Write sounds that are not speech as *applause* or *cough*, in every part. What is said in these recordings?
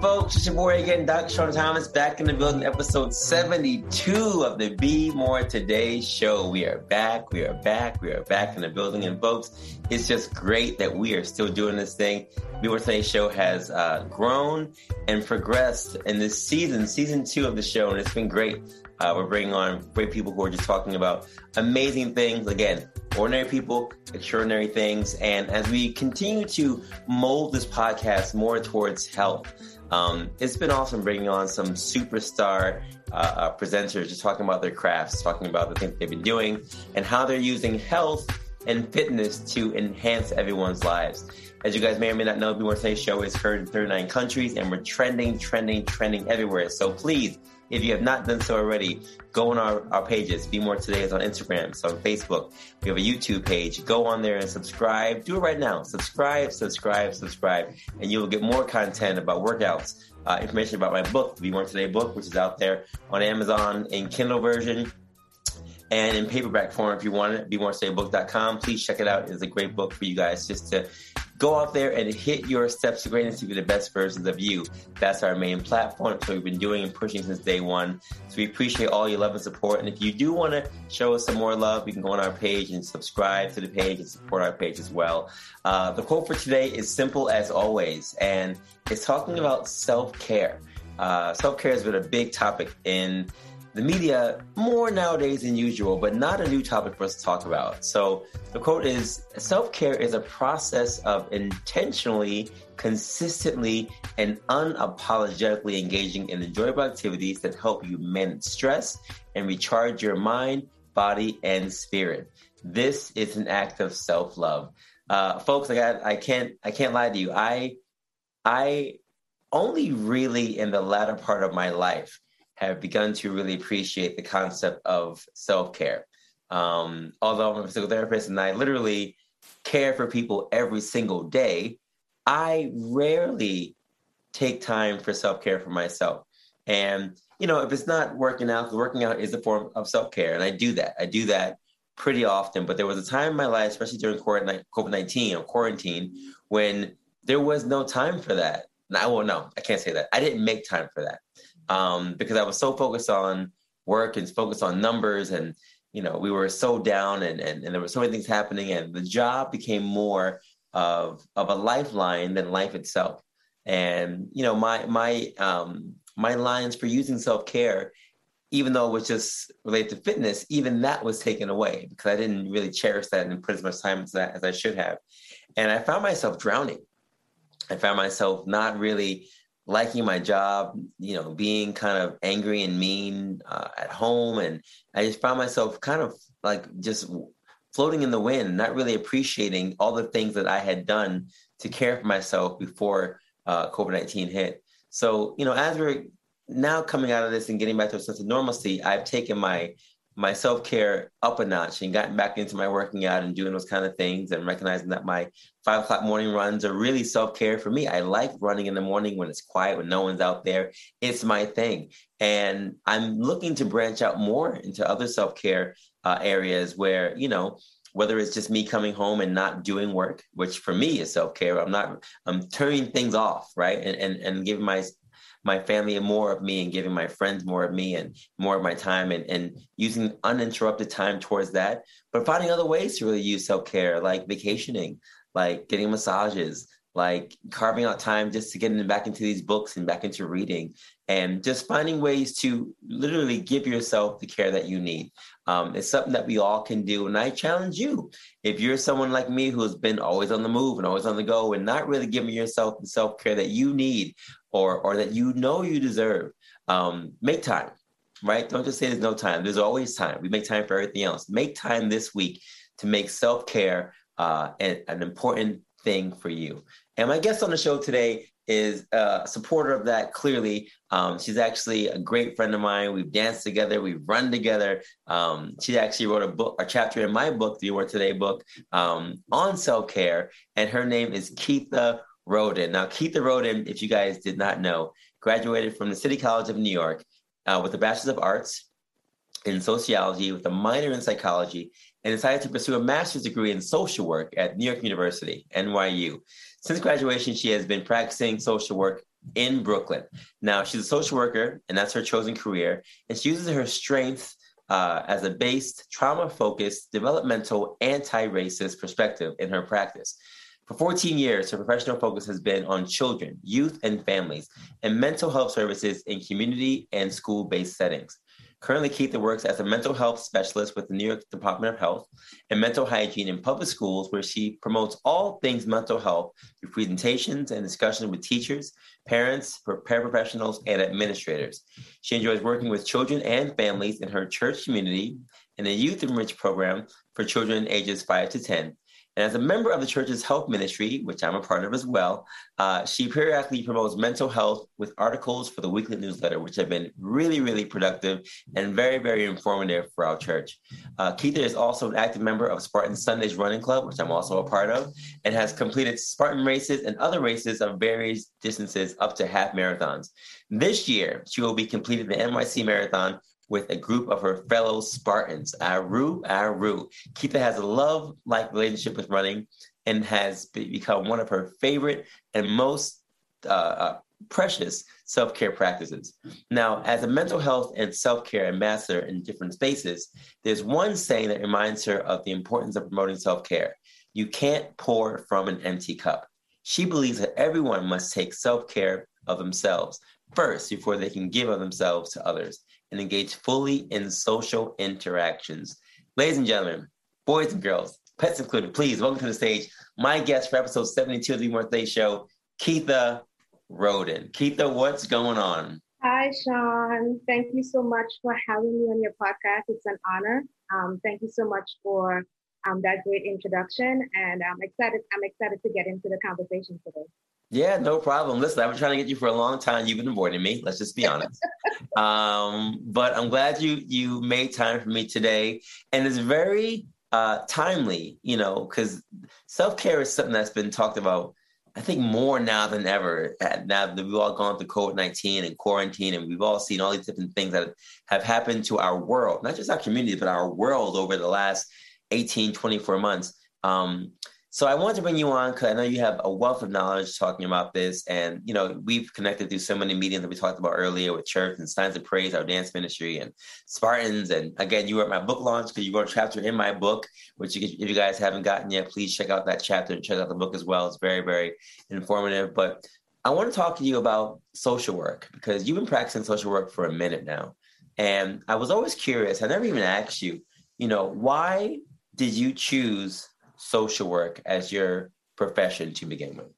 Folks? It's your boy again, Dr. Sean Thomas, back in the building, episode 72 of the Be More Today show. We are back, we are back, we are back in the building. And, folks, it's just great that we are still doing this thing. Be More Today show has uh, grown and progressed in this season, season two of the show, and it's been great. Uh, we're bringing on great people who are just talking about amazing things. Again, ordinary people, extraordinary things. And as we continue to mold this podcast more towards health, um, it's been awesome bringing on some superstar uh, uh, presenters just talking about their crafts, talking about the things they've been doing, and how they're using health and fitness to enhance everyone's lives. As you guys may or may not know, Be More Today show is heard in 39 countries and we're trending, trending, trending everywhere. So please, if you have not done so already, go on our, our pages. Be More Today is on Instagram, it's on Facebook. We have a YouTube page. Go on there and subscribe. Do it right now. Subscribe, subscribe, subscribe, and you will get more content about workouts, uh, information about my book, Be More Today book, which is out there on Amazon in Kindle version and in paperback form if you want it, BeMoreTodayBook.com. Please check it out. It's a great book for you guys just to go out there and hit your steps to greatness to be the best versions of you. That's our main platform. What we've been doing and pushing since day one. So we appreciate all your love and support. And if you do want to show us some more love, you can go on our page and subscribe to the page and support our page as well. Uh, the quote for today is simple as always, and it's talking about self care. Uh, self care has been a big topic in the media more nowadays than usual, but not a new topic for us to talk about. So the quote is self care is a process of intentionally, consistently, and unapologetically engaging in enjoyable activities that help you manage stress and recharge your mind, body, and spirit. This is an act of self love. Uh, folks, I got, I can't, I can't lie to you. I, I only really in the latter part of my life have begun to really appreciate the concept of self care. Um, although I'm a physical therapist and I literally care for people every single day, I rarely take time for self care for myself. And, you know, if it's not working out, working out is a form of self care. And I do that. I do that pretty often. But there was a time in my life, especially during COVID 19 or quarantine, when there was no time for that. And I won't know. I can't say that. I didn't make time for that um, because I was so focused on work and focused on numbers and you know we were so down and, and, and there were so many things happening and the job became more of of a lifeline than life itself. And you know my my um my lines for using self-care even though it was just related to fitness even that was taken away because i didn't really cherish that and put as much time into that as i should have. And i found myself drowning. I found myself not really liking my job, you know, being kind of angry and mean uh, at home. And I just found myself kind of like just floating in the wind, not really appreciating all the things that I had done to care for myself before uh, COVID 19 hit. So, you know, as we're now coming out of this and getting back to a sense of normalcy, I've taken my my self care up a notch and gotten back into my working out and doing those kind of things and recognizing that my five o'clock morning runs are really self care for me. I like running in the morning when it's quiet, when no one's out there. It's my thing. And I'm looking to branch out more into other self care uh, areas where, you know, whether it's just me coming home and not doing work, which for me is self care. I'm not, I'm turning things off, right? And, and, and giving my my family and more of me and giving my friends more of me and more of my time and, and using uninterrupted time towards that. But finding other ways to really use self care, like vacationing, like getting massages, like carving out time just to get back into these books and back into reading and just finding ways to literally give yourself the care that you need um, it's something that we all can do and i challenge you if you're someone like me who's been always on the move and always on the go and not really giving yourself the self-care that you need or or that you know you deserve um, make time right? Don't just say there's no time. There's always time. We make time for everything else. Make time this week to make self-care uh, an, an important thing for you. And my guest on the show today is a supporter of that clearly. Um, she's actually a great friend of mine. We've danced together, we've run together. Um, she actually wrote a book, a chapter in my book, the More Today book, um, on self care, and her name is Keitha Rhoden. Now, Keitha Rhoden, if you guys did not know, graduated from the City College of New York uh, with a Bachelor's of Arts in Sociology with a minor in Psychology and decided to pursue a master's degree in social work at New York University, NYU. Since graduation, she has been practicing social work in Brooklyn. Now, she's a social worker, and that's her chosen career, and she uses her strengths uh, as a based, trauma focused, developmental, anti racist perspective in her practice. For 14 years, her professional focus has been on children, youth, and families, and mental health services in community and school based settings. Currently, Keitha works as a mental health specialist with the New York Department of Health and mental hygiene in public schools, where she promotes all things mental health through presentations and discussions with teachers, parents, paraprofessionals, and administrators. She enjoys working with children and families in her church community in a youth enrich program for children ages 5 to 10 and as a member of the church's health ministry, which I'm a part of as well, uh, she periodically promotes mental health with articles for the weekly newsletter, which have been really, really productive and very, very informative for our church. Uh, Keitha is also an active member of Spartan Sundays Running Club, which I'm also a part of, and has completed Spartan races and other races of various distances up to half marathons. This year, she will be completing the NYC Marathon with a group of her fellow Spartans. Aroo, Aroo. Keitha has a love like relationship with running and has become one of her favorite and most uh, uh, precious self care practices. Now, as a mental health and self care ambassador in different spaces, there's one saying that reminds her of the importance of promoting self care. You can't pour from an empty cup. She believes that everyone must take self care of themselves first before they can give of themselves to others and engage fully in social interactions. Ladies and gentlemen, boys and girls, pets included, please welcome to the stage my guest for episode 72 of the More Today Show, Keitha Rhoden. Keitha, what's going on? Hi, Sean. Thank you so much for having me on your podcast. It's an honor. Um, thank you so much for um, that great introduction, and I'm excited. I'm excited to get into the conversation today. Yeah, no problem. Listen, I've been trying to get you for a long time. You've been avoiding me. Let's just be *laughs* honest. um, but I'm glad you you made time for me today, and it's very uh, timely. You know, because self care is something that's been talked about. I think more now than ever. Now that we've all gone through COVID nineteen and quarantine, and we've all seen all these different things that have happened to our world, not just our community, but our world over the last 18, 24 months. Um, so I wanted to bring you on because I know you have a wealth of knowledge talking about this, and you know we've connected through so many meetings that we talked about earlier with church and Signs of Praise, our dance ministry, and Spartans. And again, you were at my book launch because you wrote a chapter in my book, which if you guys haven't gotten yet, please check out that chapter and check out the book as well. It's very, very informative. But I want to talk to you about social work because you've been practicing social work for a minute now, and I was always curious. I never even asked you, you know, why did you choose social work as your profession to begin with?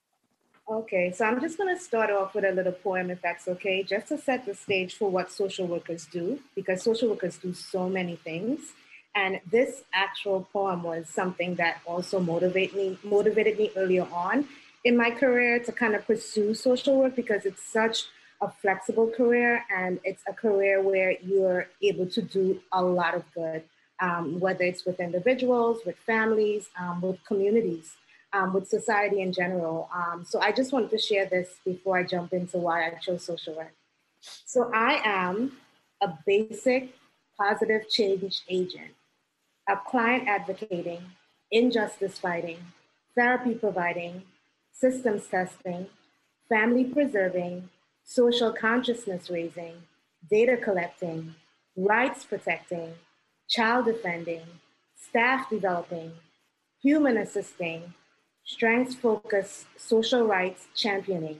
Okay, so I'm just going to start off with a little poem, if that's okay, just to set the stage for what social workers do, because social workers do so many things. And this actual poem was something that also motivated me, motivated me earlier on in my career to kind of pursue social work because it's such a flexible career and it's a career where you're able to do a lot of good, um, whether it's with individuals, with families, um, with communities, um, with society in general. Um, so I just wanted to share this before I jump into why I chose social work. So I am a basic positive change agent, a client advocating, injustice fighting, therapy providing, systems testing, family preserving, social consciousness raising, data collecting, rights protecting, child defending, staff developing, human assisting, strengths focused social rights championing,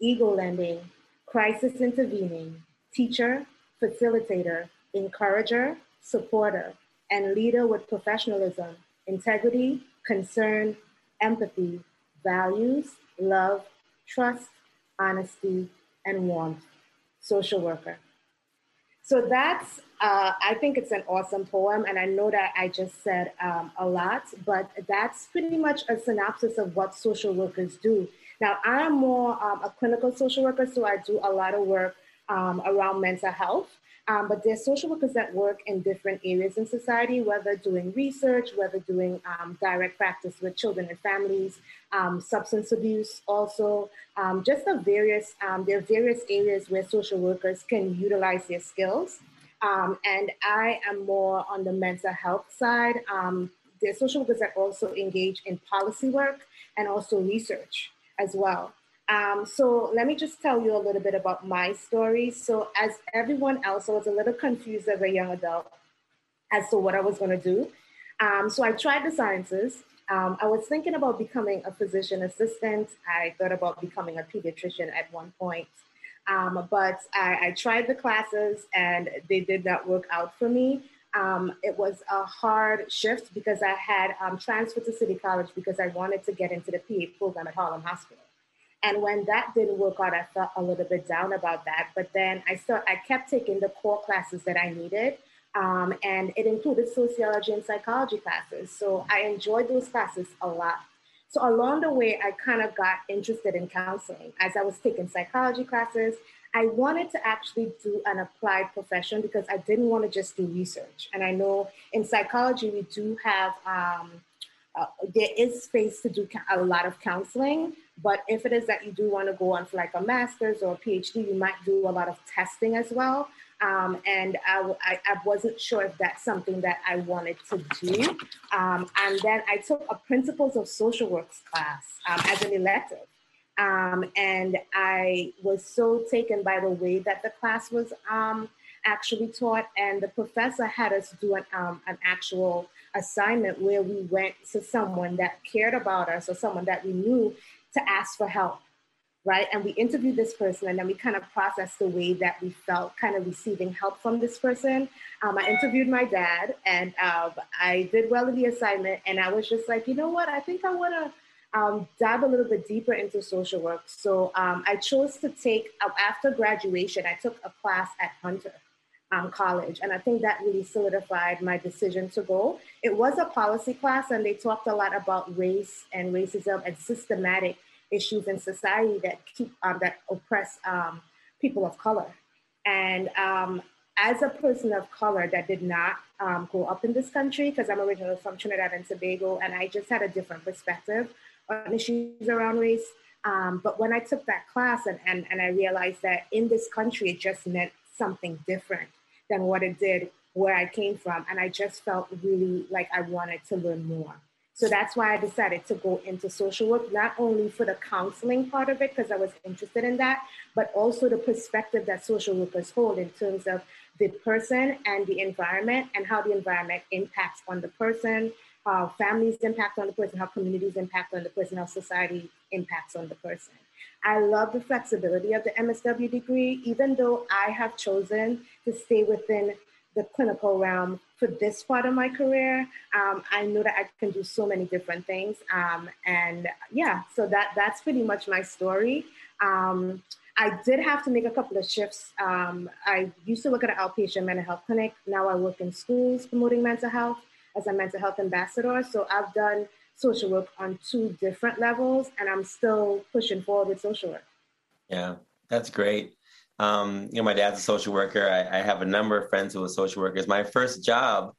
ego lending, crisis intervening, teacher, facilitator, encourager, supporter, and leader with professionalism, integrity, concern, empathy, values, love, trust, honesty, and warmth. Social worker. So that's, uh, I think it's an awesome poem, and I know that I just said um, a lot, but that's pretty much a synopsis of what social workers do. Now, I'm more um, a clinical social worker, so I do a lot of work um, around mental health. Um, but there's social workers that work in different areas in society, whether doing research, whether doing um, direct practice with children and families, um, substance abuse, also um, just the various um, there are various areas where social workers can utilize their skills. Um, and I am more on the mental health side. there are social workers that also engage in policy work and also research as well. Um, so let me just tell you a little bit about my story. So as everyone else, I was a little confused as a young adult as to what I was going to do. Um, so I tried the sciences. Um, I was thinking about becoming a physician assistant. I thought about becoming a pediatrician at one point. Um, but I, I, tried the classes and they did not work out for me. Um, it was a hard shift because I had um, transferred to City College because I wanted to get into the PA program at Harlem Hospital. And when that didn't work out, I felt a little bit down about that. But then I still I kept taking the core classes that I needed. Um, and it included sociology and psychology classes. So I enjoyed those classes a lot. So along the way, I kind of got interested in counseling. As I was taking psychology classes, I wanted to actually do an applied profession because I didn't want to just do research. And I know in psychology, we do have, um, uh, there is space to do a lot of counseling, but if it is that you do want to go on for like a master's or a PhD, you might do a lot of testing as well. Um, and I, I, I, wasn't sure if that's something that I wanted to do. Um, and then I took a Principles of Social Works class um, as an elective. Um, and I was so taken by the way that the class was um, actually taught. And the professor had us do an, um, an actual assignment where we went to someone that cared about us or someone that we knew to ask for help, right? And we interviewed this person and then we kind of processed the way that we felt kind of receiving help from this person. Um, I interviewed my dad and um, I did well in the assignment and I was just like, you know what, I think I want to um, dive a little bit deeper into social work. So um, I chose to take, uh, after graduation, I took a class at Hunter. Um, college. And I think that really solidified my decision to go. It was a policy class, and they talked a lot about race and racism and systematic issues in society that keep um, that oppress um, people of color. And um, as a person of color that did not um, grow up in this country, because I'm originally from Trinidad and Tobago, and I just had a different perspective on issues around race. Um, but when I took that class and, and, and I realized that in this country, it just meant something different than what it did where I came from. And I just felt really like I wanted to learn more. So that's why I decided to go into social work, not only for the counseling part of it, because I was interested in that, but also the perspective that social workers hold in terms of the person and the environment and how the environment impacts on the person, how families impact on the person, how communities impact on the person, how society impacts on the person. I love the flexibility of the MSW degree, even though I have chosen to stay within the clinical realm for this part of my career. Um, I know that I can do so many different things. Um, and yeah, so that that's pretty much my story. Um, I did have to make a couple of shifts. Um, I used to work at an outpatient mental health clinic. Now I work in schools promoting mental health as a mental health ambassador. So I've done social work on two different levels, and I'm still pushing forward with social work. Yeah, that's great. Um, you know, my dad's a social worker. I, I, have a number of friends who are social workers. My first job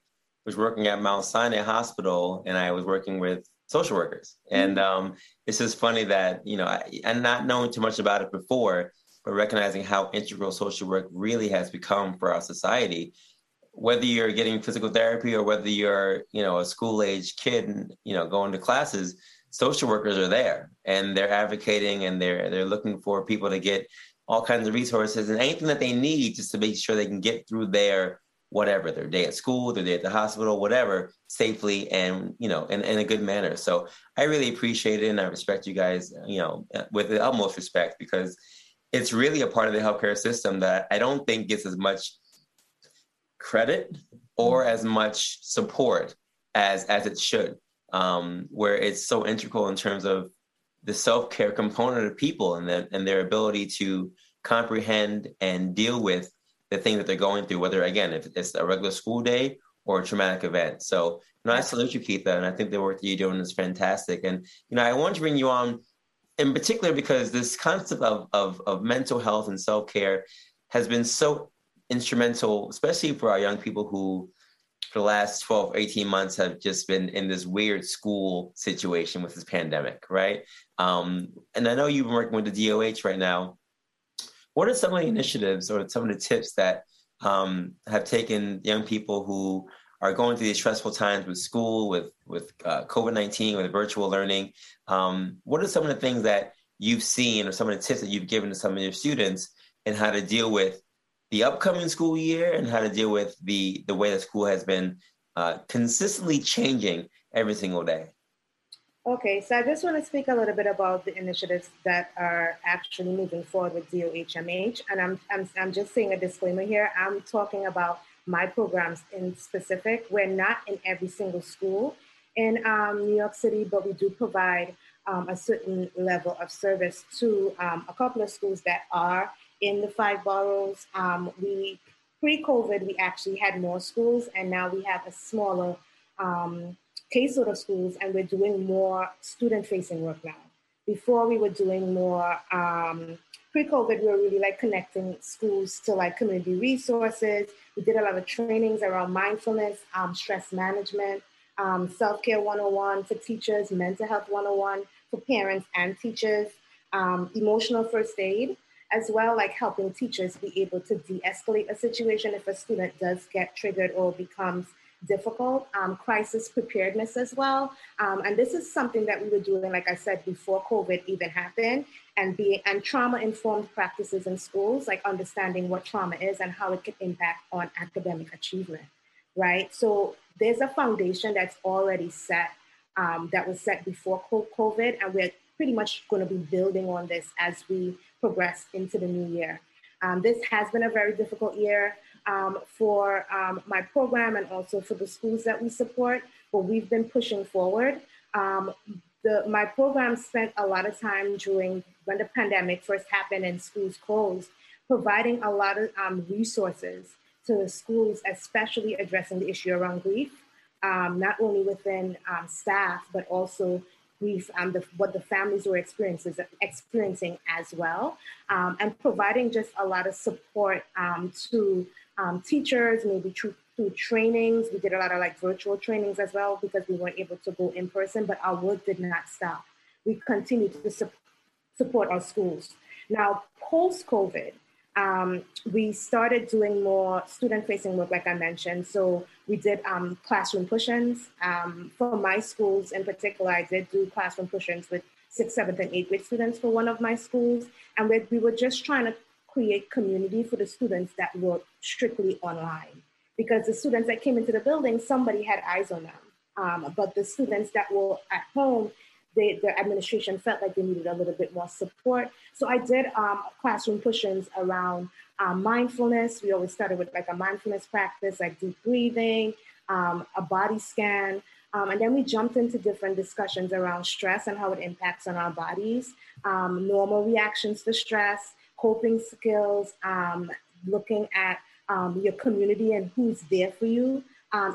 was working at Mount Sinai Hospital, and I was working with social workers. And um, it's just funny that you know, I, and not knowing too much about it before, but recognizing how integral social work really has become for our society. Whether you're getting physical therapy or whether you're, you know, a school age kid, and, you know, going to classes, social workers are there and they're advocating and they're they're looking for people to get all kinds of resources and anything that they need just to make sure they can get through their whatever their day at school their day at the hospital whatever safely and you know in, in a good manner. So i really appreciate it and i respect you guys you know with the utmost respect because it's really a part of the healthcare system that i don't think gets as much credit or as much support as as it should. Um, where it's so integral in terms of the self care component of people and, the, and their ability to comprehend and deal with the thing that they're going through, whether, again, if it's a regular school day or a traumatic event. So, you know, I salute you, Keitha, and I think the work that you're doing is fantastic. And, you know, I want to bring you on in particular because this concept of, of, of mental health and self care has been so instrumental, especially for our young people who for the last 12, 18 months have just been in this weird school situation with this pandemic, right? Um, and I know you've been working with the DOH right now. What are some of the initiatives or some of the tips that um, have taken young people who are going through these stressful times with school, with with uh, COVID nineteen, with virtual learning? Um, what are some of the things that you've seen, or some of the tips that you've given to some of your students, and how to deal with the upcoming school year and how to deal with the the way that school has been uh, consistently changing every single day. Okay, so I just want to speak a little bit about the initiatives that are actually moving forward with DOHMH, and I'm I'm I'm just saying a disclaimer here. I'm talking about my programs in specific. We're not in every single school in um, New York City, but we do provide um, a certain level of service to um, a couple of schools that are in the five boroughs. Um, we pre-COVID, we actually had more schools, and now we have a smaller um, caseload of schools, and we're doing more student-facing work now. Before we were doing more um, pre-COVID, we were really like connecting schools to like community resources. We did a lot of trainings around mindfulness, um, stress management, um, self-care 101 for teachers, mental health 101 for parents and teachers, um, emotional first aid as well like helping teachers be able to de-escalate a situation if a student does get triggered or becomes difficult um, crisis preparedness as well. Um, and this is something that we were doing like i said before covid even happened and be and trauma informed practices in schools like understanding what trauma is and how it can impact on academic achievement right? So there's a foundation that's already set um, that was set before covid and we're pretty much going to be building on this as we progress into the new year. Um, this has been a very difficult year um, for um, my program and also for the schools that we support, but we've been pushing forward. Um, the, my program spent a lot of time during when the pandemic first happened and schools closed, providing a lot of um, resources to the schools, especially addressing the issue around grief, um, not only within staff, but also grief and the, what the families were experiencing as well, um, and providing just a lot of support um, to um, teachers, maybe through, through trainings. We did a lot of like virtual trainings as well because we weren't able to go in person, but our work did not stop. We continued to su- support our schools. Now, post COVID, um, we started doing more student facing work, like I mentioned. So we did um, classroom push ins. Um, for my schools in particular, I did do classroom push ins with sixth, seventh, and eighth grade students for one of my schools. And we, we were just trying to create community for the students that were strictly online. Because the students that came into the building, somebody had eyes on them. Um, but the students that were at home, they, the administration felt like they needed a little bit more support. So I did um, classroom push-ins around um, mindfulness. We always started with like a mindfulness practice, like deep breathing, um, a body scan. Um, and then we jumped into different discussions around stress and how it impacts on our bodies, um, normal reactions to stress, coping skills, looking at your community and who's there for you,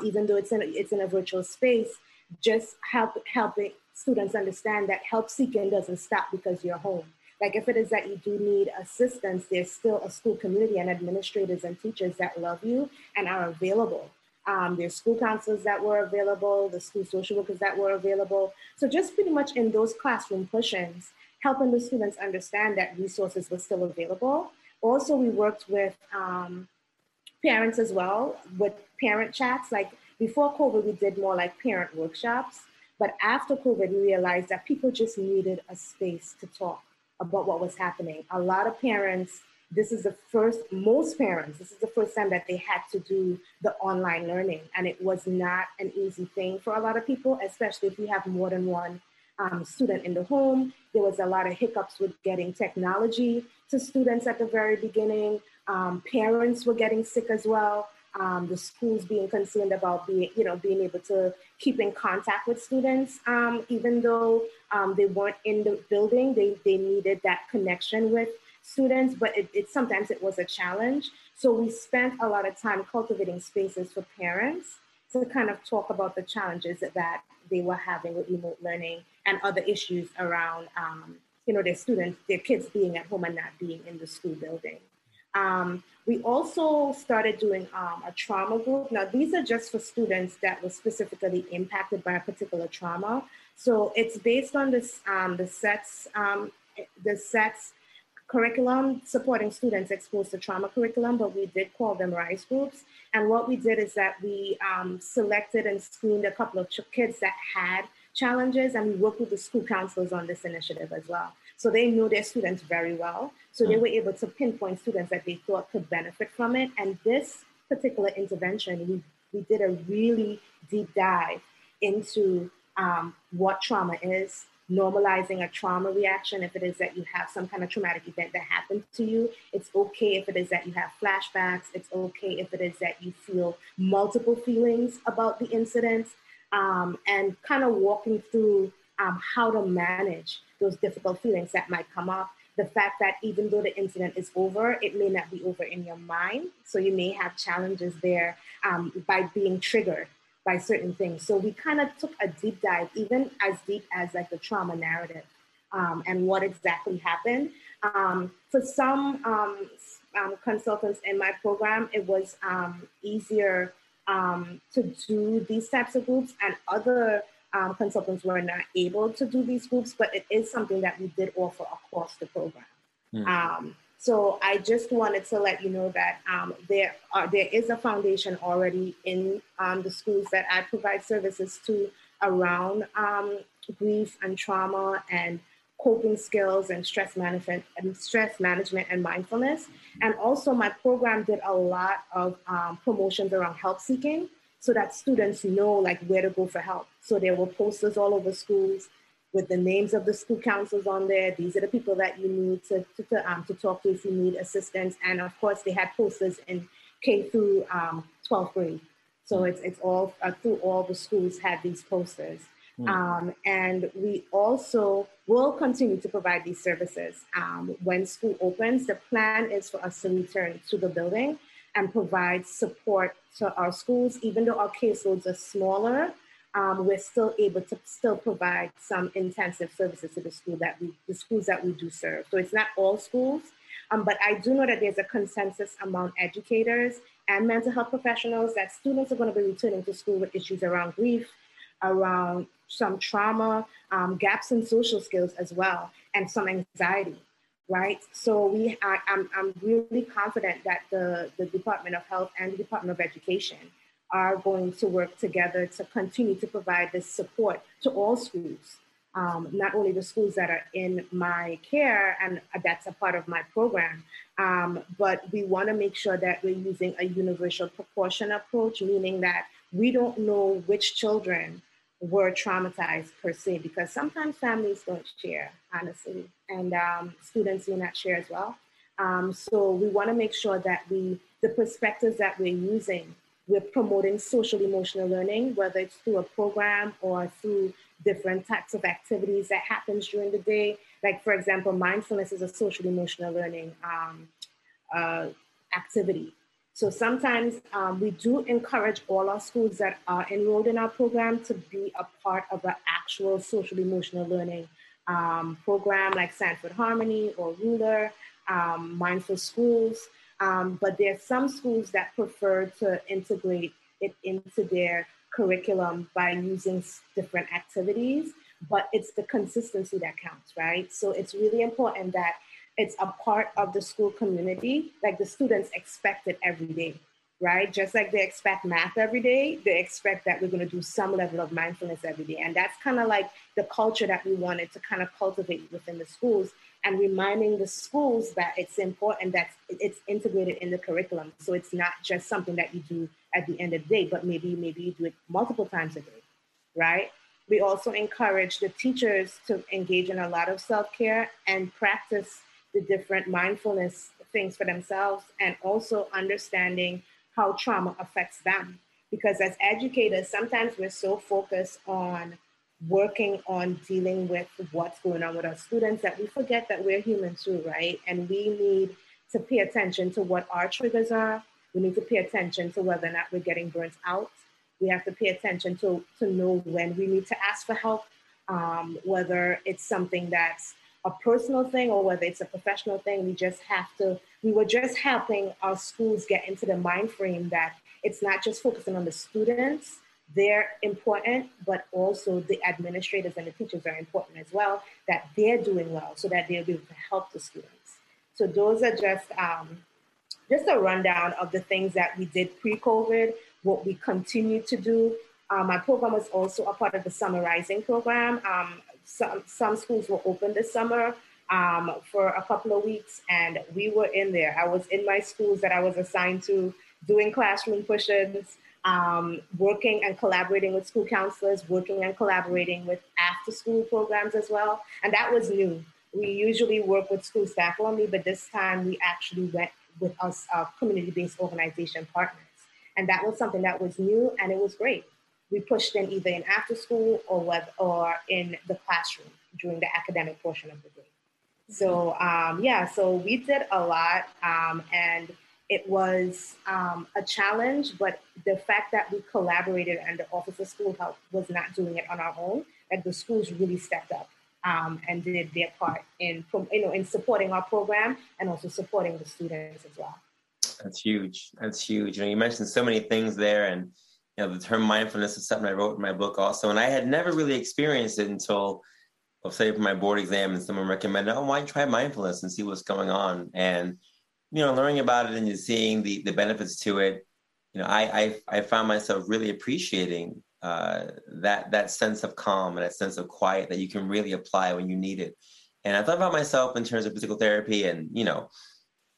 even though it's in, it's in a virtual space, just help, helping students understand that help seeking doesn't stop because you're home. Like if it is that you do need assistance, there's still a school community and administrators and teachers that love you and are available. Um, there's school counselors that were available, the school social workers that were available. So just pretty much in those classroom push-ins, helping the students understand that resources were still available. Also, we worked with um, parents as well with parent chats. Like before COVID, we did more like parent workshops. But after COVID, we realized that people just needed a space to talk about what was happening. A lot of parents, this is the first, most parents, this is the first time that they had to do the online learning. And it was not an easy thing for a lot of people, especially if you have more than one um, student in the home. There was a lot of hiccups with getting technology to students at the very beginning. Um, parents were getting sick as well. Um, the schools being concerned about being, you know, being able to keep in contact with students, um, even though um, they weren't in the building, they, they needed that connection with students, but it, it, sometimes it was a challenge. So we spent a lot of time cultivating spaces for parents to kind of talk about the challenges that they were having with remote learning and other issues around, um, you know, their students, their kids being at home and not being in the school building. Um, we also started doing um, a trauma group. Now, these are just for students that were specifically impacted by a particular trauma. So it's based on this, um, the SETS, um, the SETS curriculum supporting students exposed to trauma curriculum, but we did call them RISE groups. And what we did is that we um, selected and screened a couple of kids that had challenges, and we worked with the school counselors on this initiative as well. So they knew their students very well. So they mm. were able to pinpoint students that they thought could benefit from it. And this particular intervention, we, we did a really deep dive into um, what trauma is, normalizing a trauma reaction if it is that you have some kind of traumatic event that happened to you. It's okay if it is that you have flashbacks. It's okay if it is that you feel multiple feelings about the incident um, and kind of walking through um, how to manage those difficult feelings that might come up. The fact that even though the incident is over, it may not be over in your mind. So you may have challenges there um, by being triggered by certain things. So we kind of took a deep dive, even as deep as like the trauma narrative um, and what exactly happened. Um, for some um, um consultants in my program, it was um, easier to do these types of groups, and other consultants were not able to do these groups, but it is something that we did offer across the program. Mm. So I just wanted to let you know that um, there are, there is a foundation already in um, the schools that I provide services to around um, grief and trauma and coping skills and stress management and stress management and mindfulness. And also my program did a lot of um, promotions around help seeking so that students know like where to go for help. So there were posters all over schools with the names of the school counselors on there. These are the people that you need to, to, to, um, to talk to if you need assistance. And of course, they had posters in K through um, 12th grade. So it's, it's all uh, through all the schools had these posters. Mm. Um, and we also will continue to provide these services. Um, when school opens, the plan is for us to return to the building and provide support to our schools, even though our caseloads are smaller um, we're still able to still provide some intensive services to the school that we, the schools that we do serve. So it's not all schools, um, but I do know that there's a consensus among educators and mental health professionals that students are going to be returning to school with issues around grief, around some trauma, um, gaps in social skills as well, and some anxiety, right? So we, I, I'm, I'm really confident that the, the Department of Health and the Department of Education are going to work together to continue to provide this support to all schools, um, not only the schools that are in my care and that's a part of my program, um, but we want to make sure that we're using a universal proportion approach, meaning that we don't know which children were traumatized per se, because sometimes families don't share, honestly, and um, students in that share as well. Um, so we want to make sure that we, the perspectives that we're using we're promoting social emotional learning, whether it's through a program or through different types of activities that happens during the day. Like for example, mindfulness is a social emotional learning um, uh, activity. So sometimes um, we do encourage all our schools that are enrolled in our program to be a part of the actual social emotional learning um, program like Sanford Harmony or Ruler, um, Mindful Schools. Um, but there are some schools that prefer to integrate it into their curriculum by using different activities, but it's the consistency that counts, right? So it's really important that it's a part of the school community, like the students expect it every day right? Just like they expect math every day, they expect that we're going to do some level of mindfulness every day. And that's kind of like the culture that we wanted to kind of cultivate within the schools and reminding the schools that it's important that it's integrated in the curriculum. So it's not just something that you do at the end of the day, but maybe maybe you do it multiple times a day, right? We also encourage the teachers to engage in a lot of self-care and practice the different mindfulness things for themselves and also understanding how trauma affects them. Because as educators, sometimes we're so focused on working on dealing with what's going on with our students that we forget that we're human too, right? And we need to pay attention to what our triggers are. We need to pay attention to whether or not we're getting burnt out. We have to pay attention to, to know when we need to ask for help, um, whether it's something that's a personal thing or whether it's a professional thing. We just have to we were just helping our schools get into the mind frame that it's not just focusing on the students, they're important, but also the administrators and the teachers are important as well, that they're doing well so that they'll be able to help the students. So those are just um, just a rundown of the things that we did pre-COVID, what we continue to do. Um, my program was also a part of the Summer Rising program. Um, some, some schools were open this summer um, for a couple of weeks, and we were in there. I was in my schools that I was assigned to, doing classroom push-ins, um, working and collaborating with school counselors, working and collaborating with after-school programs as well, and that was new. We usually work with school staff only, but this time we actually went with us, uh, community-based organization partners, and that was something that was new and it was great. We pushed in either in after school or web or in the classroom during the academic portion of the day. So um, yeah, so we did a lot, um, and it was um, a challenge. But the fact that we collaborated and the Office of School Health was not doing it on our own, that the schools really stepped up um, and did their part in you know in supporting our program and also supporting the students as well. That's huge. That's huge. You know, you mentioned so many things there, and you know, the term mindfulness is something I wrote in my book also, and I had never really experienced it until I'll say for my board exam and someone recommended, oh, why don't you try mindfulness and see what's going on? And, you know, learning about it and just seeing the, the benefits to it, you know, I, I, I found myself really appreciating uh, that, that sense of calm and that sense of quiet that you can really apply when you need it. And I thought about myself in terms of physical therapy and, you know,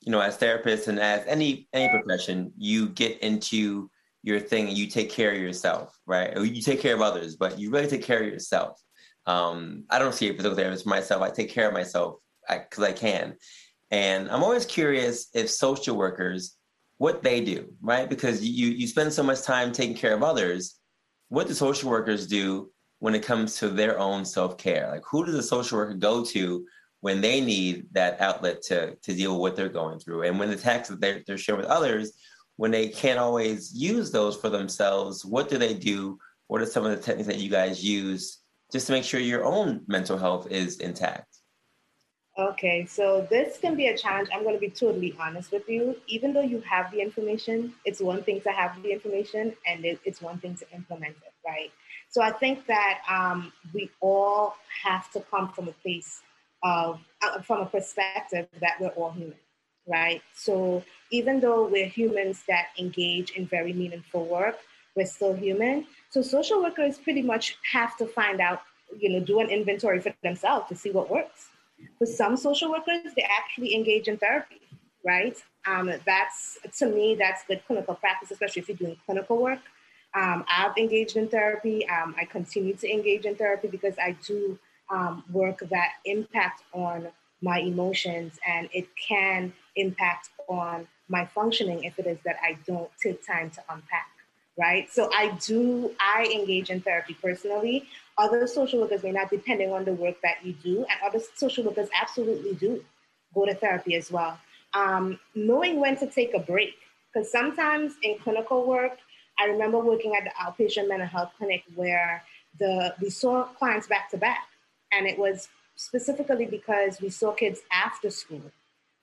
you know, as therapists and as any, any profession, you get into your thing and you take care of yourself, right? Or you take care of others, but you really take care of yourself um, I don't see a physical therapist myself. I take care of myself because I, I, can. And I'm always curious if social workers, what they do, right? Because you you spend so much time taking care of others. What do social workers do when it comes to their own self care? Like, who does a social worker go to when they need that outlet to to deal with what they're going through? And when the text that they're, they're sharing with others, when they can't always use those for themselves, what do they do? What are some of the techniques that you guys use just to make sure your own mental health is intact? Okay, so this can be a challenge. I'm going to be totally honest with you. Even though you have the information, it's one thing to have the information and it's one thing to implement it, right? So I think that um, we all have to come from a place of, uh, from a perspective that we're all human, right? So even though we're humans that engage in very meaningful work, we're still human. So social workers pretty much have to find out, you know, do an inventory for themselves to see what works. For some social workers, they actually engage in therapy, right? Um, that's to me, that's good clinical practice, especially if you're doing clinical work. Um, I've engaged in therapy. Um, I continue to engage in therapy because I do um, work that impact on my emotions and it can impact on my functioning if it is that I don't take time to unpack right? So I do, I engage in therapy personally. Other social workers may not, depending on the work that you do, and other social workers absolutely do go to therapy as well. Um, knowing when to take a break, because sometimes in clinical work, I remember working at the outpatient mental health clinic where the we saw clients back to back, and it was specifically because we saw kids after school.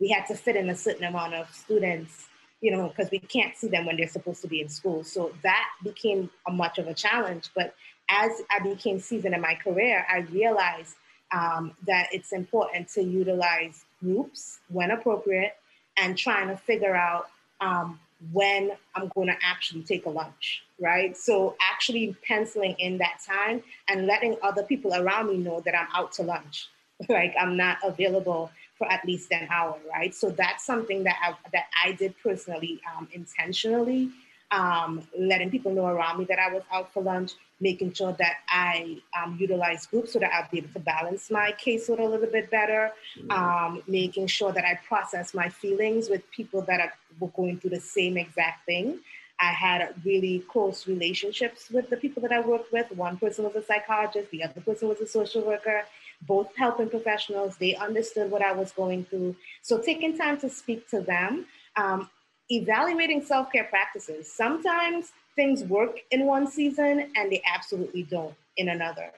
We had to fit in a certain amount of students, you know, because we can't see them when they're supposed to be in school. So that became a much of a challenge. But as I became seasoned in my career, I realized um, that it's important to utilize groups when appropriate and trying to figure out um, when I'm going to actually take a lunch, right? So actually penciling in that time and letting other people around me know that I'm out to lunch, *laughs* like I'm not available for at least an hour, right? So that's something that I, that I did personally, um, intentionally, um, letting people know around me that I was out for lunch, making sure that I um, utilize groups so that I'll be able to balance my caseload a little bit better, mm-hmm. um, making sure that I process my feelings with people that are were going through the same exact thing. I had really close relationships with the people that I worked with. One person was a psychologist, the other person was a social worker, both helping professionals. They understood what I was going through. So taking time to speak to them, um, evaluating self care practices. Sometimes things work in one season and they absolutely don't in another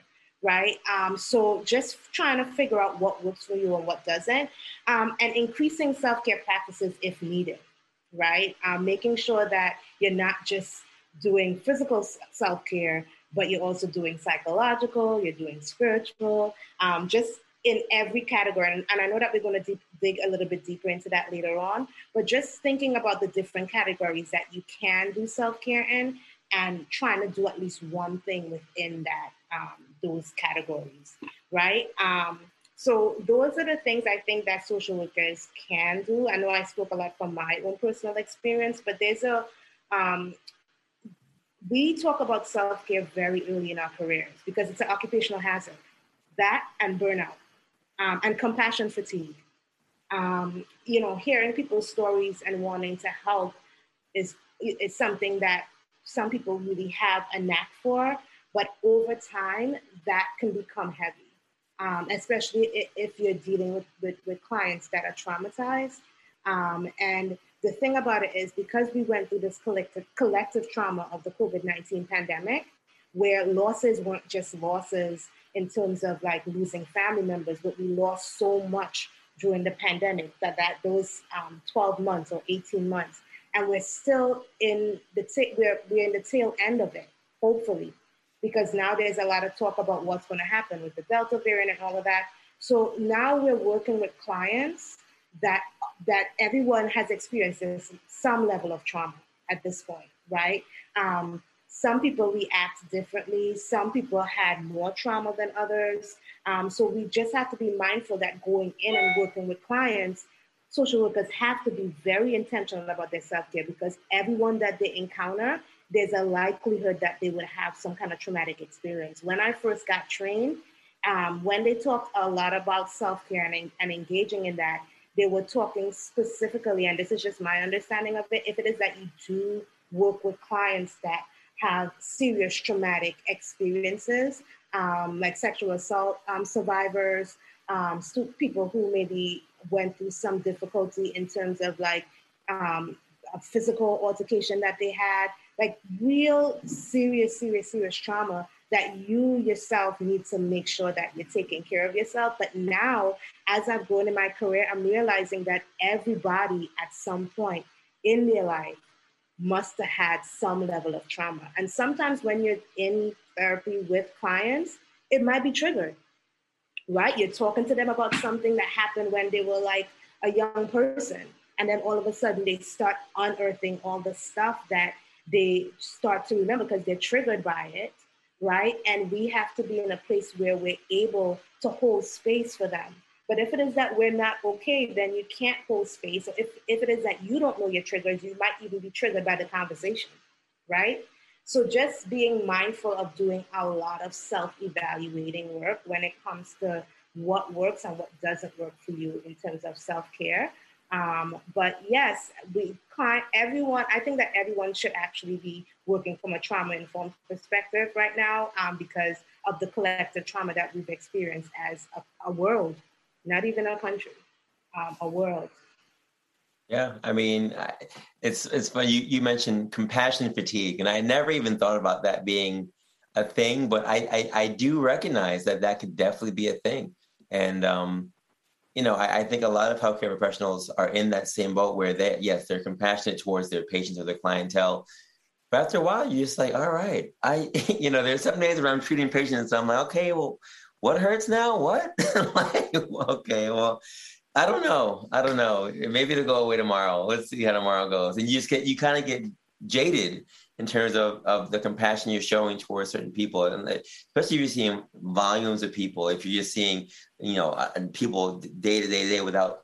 right? Um, so just trying to figure out what works for you and what doesn't, um, and increasing self care practices if needed, right? Um, making sure that you're not just doing physical self care, but you're also doing psychological, you're doing spiritual, um, just in every category. And, and I know that we're going to dig a little bit deeper into that later on, but just thinking about the different categories that you can do self care in and trying to do at least one thing within that um, those categories, right? Um, so those are the things I think that social workers can do. I know I spoke a lot from my own personal experience, but there's a um, we talk about self care very early in our careers because it's an occupational hazard. That and burnout um, and compassion fatigue. Um, you know, hearing people's stories and wanting to help is is something that some people really have a knack for, but over time that can become heavy, um, especially if you're dealing with, with, with clients that are traumatized. Um, and the thing about it is because we went through this collective collective trauma of the COVID nineteen pandemic, where losses weren't just losses in terms of like losing family members, but we lost so much during the pandemic that that those um, 12 months or 18 months, and we're still in the ta- we're we're in the tail end of it, hopefully, because now there's a lot of talk about what's going to happen with the Delta variant and all of that. So now we're working with clients that that everyone has experienced some level of trauma at this point, right? Um, some people react differently. Some people had more trauma than others. Um, so we just have to be mindful that going in and working with clients, social workers have to be very intentional about their self care because everyone that they encounter, there's a likelihood that they would have some kind of traumatic experience. When I first got trained, um, when they talked a lot about self care and, and engaging in that, they were talking specifically, and this is just my understanding of it, if it is that you do work with clients that have serious traumatic experiences, um, like sexual assault um, survivors, um, people who maybe went through some difficulty in terms of like um, a physical altercation that they had, like real serious, serious, serious trauma that you yourself need to make sure that you're taking care of yourself. But now, as I've grown in my career, I'm realizing that everybody at some point in their life must have had some level of trauma. And sometimes when you're in therapy with clients, it might be triggered, right? You're talking to them about something that happened when they were like a young person. And then all of a sudden they start unearthing all the stuff that they start to remember because they're triggered by it, right? And we have to be in a place where we're able to hold space for them but if it is that we're not okay, then you can't hold space. So if, if it is that you don't know your triggers, you might even be triggered by the conversation, right? So just being mindful of doing a lot of self-evaluating work when it comes to what works and what doesn't work for you in terms of self-care. Um, but yes, we can't, everyone, I think that everyone should actually be working from a trauma informed perspective right now um, because of the collective trauma that we've experienced as a, a world not even a country, um, a world. Yeah, I mean, it's it's funny. You, you mentioned compassion fatigue, and I never even thought about that being a thing, but I, I, I do recognize that that could definitely be a thing And um, you know, I, I, think a lot of healthcare professionals are in that same boat where they, yes, they're compassionate towards their patients or their clientele. But after a while, you're just like, all right, I, *laughs* you know, there's some days where I'm treating patients, I'm like, okay, well, what hurts now? What? *laughs* like, okay, well, I don't know. I don't know. Maybe it'll go away tomorrow. Let's see how tomorrow goes. And you just get, you kind of get jaded in terms of, of the compassion you're showing towards certain people. And especially if you're seeing volumes of people if you're just seeing you know uh, people day to day day without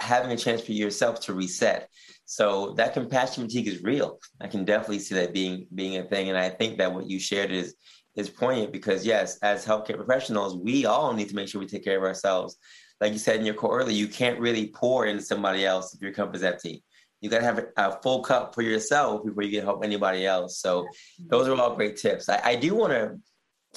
having a chance for yourself to reset. So that compassion fatigue is real. I can definitely see that being being a thing. And i think that what you shared is is poignant because yes as healthcare professionals we all need to make sure we take care of ourselves. Like you said in your quote earlier you can't really pour into somebody else if your cup is empty you got to have a full cup for yourself before you can help anybody else. So those are all great tips. I, I do want to,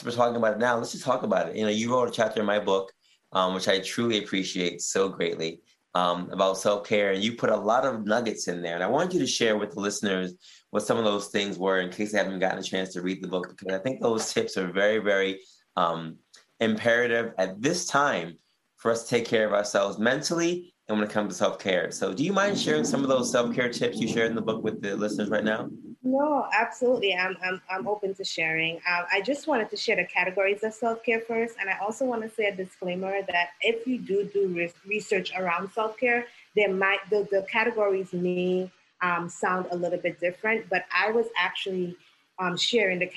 we're talking about it now, let's just talk about it. You know, you wrote a chapter in my book, um, which I truly appreciate so greatly um, about self-care. And you put a lot of nuggets in there. And I want you to share with the listeners what some of those things were in case they haven't gotten a chance to read the book, because I think those tips are very, very um, imperative at this time for us to take care of ourselves mentally and when it comes to self care. So, do you mind sharing some of those self care tips you shared in the book with the listeners right now? No, absolutely. I'm, I'm, I'm open to sharing. Um, I just wanted to share the categories of self care first. And I also want to say a disclaimer that if you do do re- research around self care, there might, the, the categories may um, sound a little bit different, but I was actually um, sharing the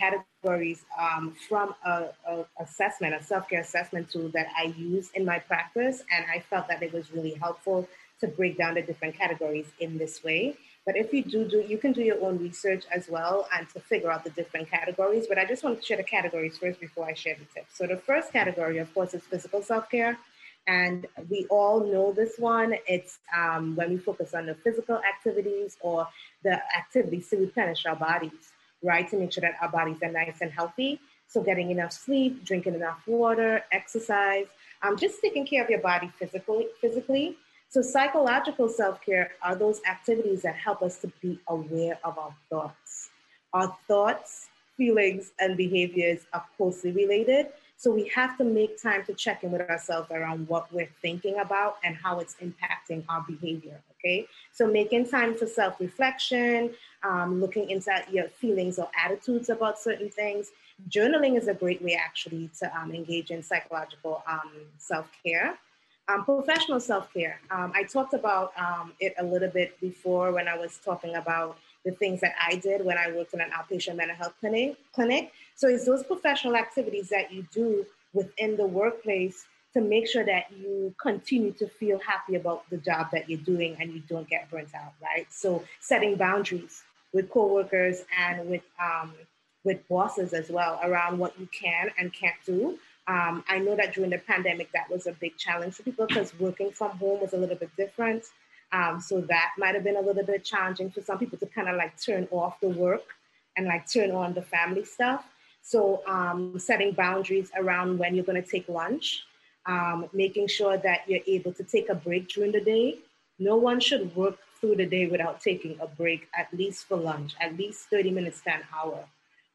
categories um, from a, a, assessment, a self-care assessment tool that I use in my practice, and I felt that it was really helpful to break down the different categories in this way. But if you do do, you can do your own research as well and to figure out the different categories. But I just want to share the categories first before I share the tips. So the first category, of course, is physical self-care. And we all know this one. It's um, when we focus on the physical activities or the activities to replenish our bodies right? To make sure that our bodies are nice and healthy. So getting enough sleep, drinking enough water, exercise, um, just taking care of your body physically. Physically. So psychological self-care are those activities that help us to be aware of our thoughts. Our thoughts, feelings, and behaviors are closely related. So we have to make time to check in with ourselves around what we're thinking about and how it's impacting our behavior. Okay. So making time for self reflection, um, looking into your feelings or attitudes about certain things. Journaling is a great way actually to um, engage in psychological um, self care. Um, professional self care. Um, I talked about um, it a little bit before when I was talking about the things that I did when I worked in an outpatient mental health clinic. clinic. So it's those professional activities that you do within the workplace to make sure that you continue to feel happy about the job that you're doing and you don't get burnt out, right? So setting boundaries with coworkers and with um, with bosses as well around what you can and can't do. Um, I know that during the pandemic that was a big challenge for people because working from home was a little bit different. Um, so that might have been a little bit challenging for some people to kind of like turn off the work and like turn on the family stuff. So um, setting boundaries around when you're going to take lunch, um, making sure that you're able to take a break during the day. No one should work through the day without taking a break, at least for lunch, at least 30 minutes to an hour,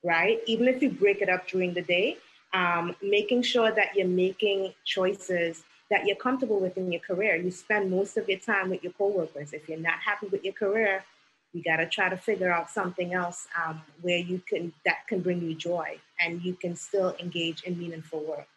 right? Even if you break it up during the day, um, making sure that you're making choices that you're comfortable with in your career. You spend most of your time with your coworkers. If you're not happy with your career, you got to try to figure out something else um, where you can that can bring you joy and you can still engage in meaningful work.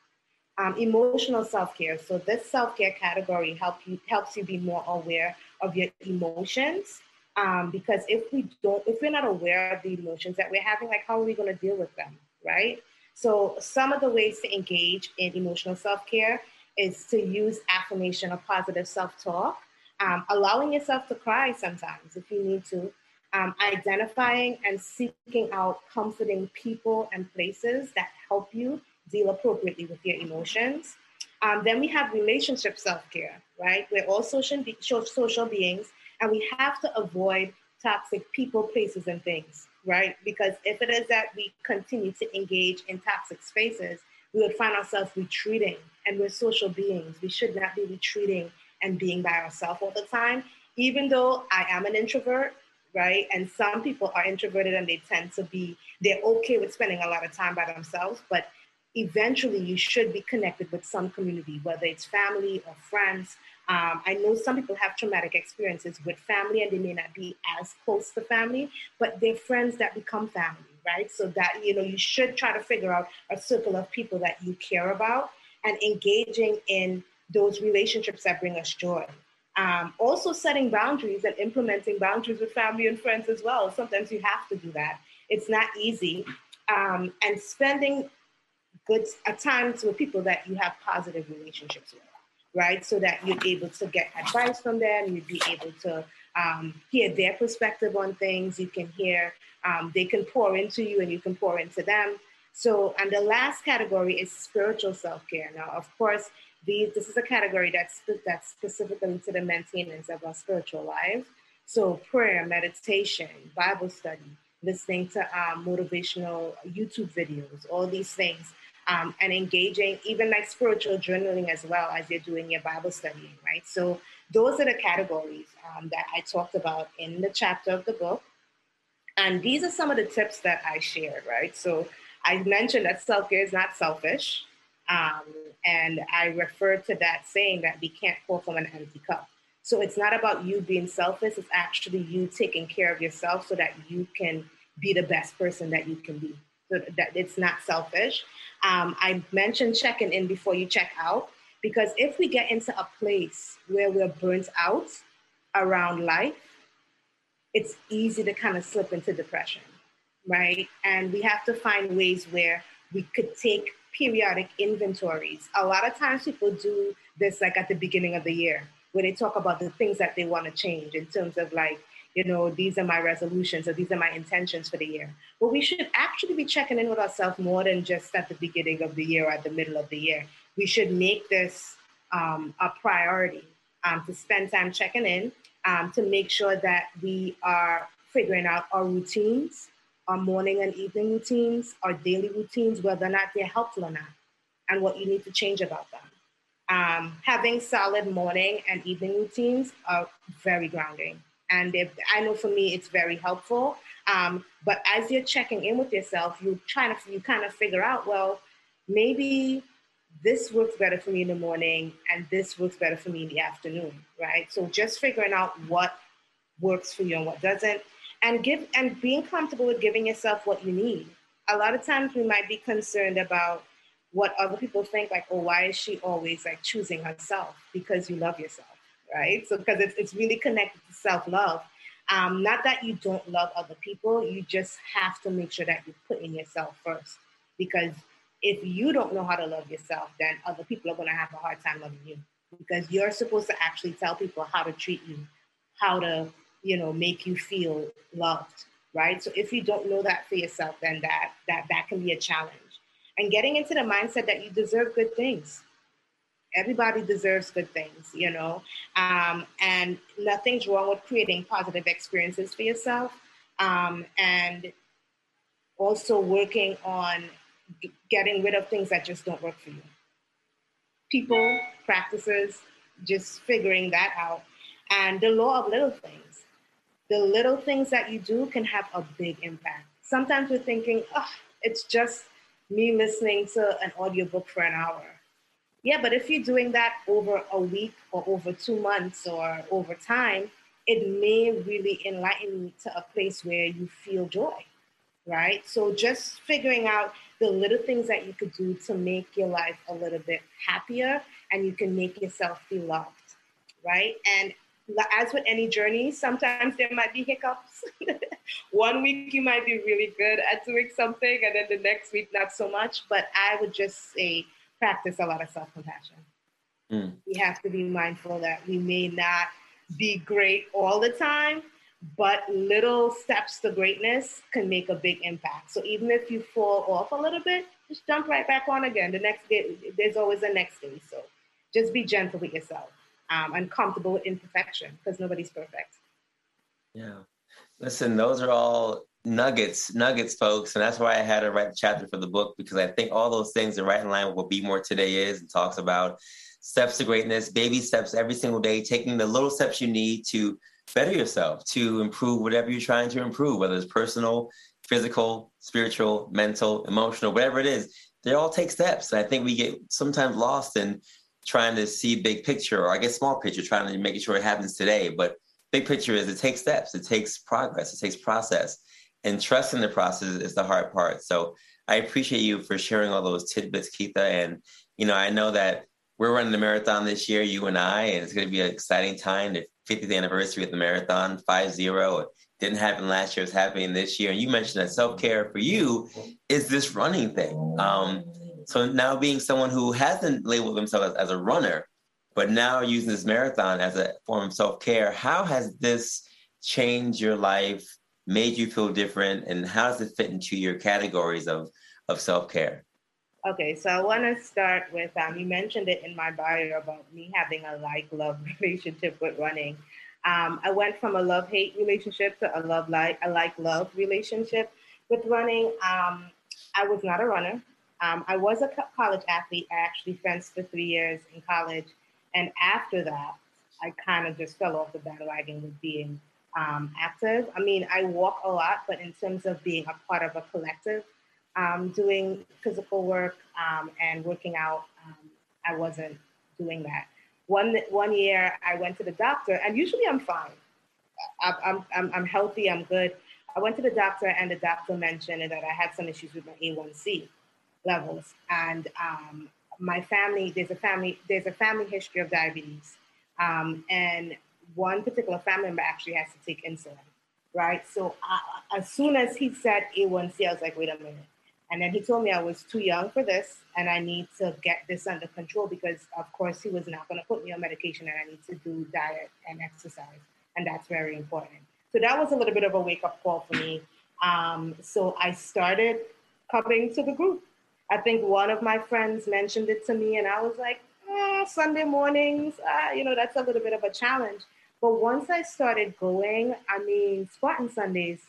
Um, emotional self-care. So this self-care category help you helps you be more aware of your emotions. Um, because if we don't, if we're not aware of the emotions that we're having, like how are we going to deal with them, right? So some of the ways to engage in emotional self-care is to use affirmation or positive self-talk, um, allowing yourself to cry sometimes if you need to, um, identifying and seeking out comforting people and places that help you deal appropriately with your emotions. Um, then we have relationship self-care, right? We're all social, be- social beings and we have to avoid toxic people, places, and things, right? Because if it is that we continue to engage in toxic spaces, we would find ourselves retreating and we're social beings. We should not be retreating and being by ourselves all the time. Even though I am an introvert, right? And some people are introverted and they tend to be, they're okay with spending a lot of time by themselves, but eventually you should be connected with some community, whether it's family or friends. Um, I know some people have traumatic experiences with family and they may not be as close to family, but they're friends that become family, right? So that, you know, you should try to figure out a circle of people that you care about and engaging in those relationships that bring us joy. Um, also setting boundaries and implementing boundaries with family and friends as well. Sometimes you have to do that. It's not easy. Um, and spending good at times with people that you have positive relationships with, right? So that you're able to get advice from them, you'd be able to um, hear their perspective on things. You can hear, um, they can pour into you and you can pour into them. So, and the last category is spiritual self care. Now, of course, these, this is a category that's, that's specifically to the maintenance of our spiritual life. So, prayer, meditation, Bible study, listening to um, motivational YouTube videos, all these things um, and engaging, even like spiritual journaling as well as you're doing your Bible studying, right? So those are the categories um, that I talked about in the chapter of the book. And these are some of the tips that I shared, right? So I mentioned that self care is not selfish. Um, and I refer to that saying that we can't pour from an empty cup. So it's not about you being selfish, it's actually you taking care of yourself so that you can be the best person that you can be. So that it's not selfish. Um, I mentioned checking in before you check out because if we get into a place where we're burnt out around life, it's easy to kind of slip into depression, right? And we have to find ways where we could take periodic inventories. A lot of times people do this like at the beginning of the year where they talk about the things that they want to change in terms of like you know, these are my resolutions or these are my intentions for the year. But we should actually be checking in with ourselves more than just at the beginning of the year or at the middle of the year. We should make this um, a priority um, to spend time checking in um, to make sure that we are figuring out our routines, our morning and evening routines, our daily routines, whether or not they're helpful or not, and what you need to change about them. Um, having solid morning and evening routines are very grounding and if, I know for me it's very helpful. Um, but as you're checking in with yourself, you're trying to you kind of figure out, well, maybe this works better for me in the morning, and this works better for me in the afternoon, right? So just figuring out what works for you and what doesn't, and give and being comfortable with giving yourself what you need. A lot of times we might be concerned about what other people think, like, oh, why is she always like choosing herself? Because you love yourself right? So because it's, it's really connected to self-love. Um, not that you don't love other people, you just have to make sure that you put in yourself first. Because if you don't know how to love yourself, then other people are going to have a hard time loving you. Because you're supposed to actually tell people how to treat you, how to, you know, make you feel loved, right? So if you don't know that for yourself, then that that that can be a challenge. And getting into the mindset that you deserve good things everybody deserves good things, you know, um, and nothing's wrong with creating positive experiences for yourself, um, and also working on getting rid of things that just don't work for you. People, practices, just figuring that out, and the law of little things. The little things that you do can have a big impact. Sometimes we're thinking, oh, it's just me listening to an audiobook for an hour yeah, but if you're doing that over a week or over two months or over time, it may really enlighten you to a place where you feel joy, right? So just figuring out the little things that you could do to make your life a little bit happier and you can make yourself feel loved, right? And as with any journey, sometimes there might be hiccups. *laughs* One week you might be really good at doing something, and then the next week not so much. But I would just say practice a lot of self compassion. Mm. We have to be mindful that we may not be great all the time, but little steps to greatness can make a big impact. So even if you fall off a little bit, just jump right back on again. The next day, there's always a next day. So just be gentle with yourself um, and comfortable with imperfection because nobody's perfect. Yeah. Listen, those are all nuggets, nuggets, folks. And that's why I had to write the chapter for the book because I think all those things are right in line with what Be More Today is and talks about steps to greatness, baby steps every single day, taking the little steps you need to better yourself, to improve whatever you're trying to improve, whether it's personal, physical, spiritual, mental, emotional, whatever it is. they all take steps. And I think we get sometimes lost in trying to see big picture, or I guess small picture, trying to make sure it happens today. But big picture is it takes steps, it takes progress, it takes process, and trusting the process is the hard part. So I appreciate you for sharing all those tidbits, Keitha. And you know, I know that we're running the marathon this year, you and I, and it's going to be an exciting time. The 50th anniversary of the marathon, 5 0. It didn't happen last year, it's happening this year. And you mentioned that self care for you is this running thing. Um, so now being someone who hasn't labeled themselves as, as a runner, but now using this marathon as a form of self care, how has this changed your life, made you feel different, and how does it fit into your categories of, of self care? Okay, so I want to start with um, you mentioned it in my bio about me having a like love *laughs* relationship with running. Um, I went from a love hate relationship to a love like a like love relationship with running. Um, I was not a runner. Um, I was a college athlete. I actually fenced for three years in college, and after that, I kind of just fell off the bandwagon with being um, active. I mean, I walk a lot, but in terms of being a part of a collective, um, doing physical work um, and working out, um, I wasn't doing that. One one year, I went to the doctor, and usually I'm fine. I'm I'm I'm healthy. I'm good. I went to the doctor, and the doctor mentioned that I had some issues with my A1C levels, and um, my family. There's a family. There's a family history of diabetes, um, and one particular family member actually has to take insulin. Right. So uh, as soon as he said A1C, I was like, wait a minute and then he told me I was too young for this and I need to get this under control because, of course, he was not going to put me on medication and I need to do diet and exercise. And that's very important. So that was a little bit of a wake up call for me. Um, so I started coming to the group. I think one of my friends mentioned it to me and I was like, oh, Sunday mornings, uh, you know, that's a little bit of a challenge. But once I started going, I mean, Spartan Sundays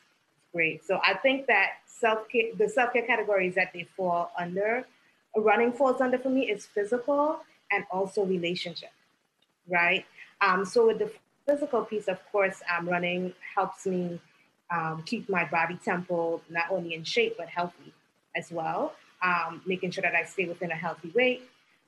great. So I think that self care, the self care categories that they fall under, running falls under for me is physical and also relationship, right? Um, so with the physical piece, of course, um, running helps me um, keep my body tempo not only in shape but healthy as well. Um, making sure that I stay within a healthy weight.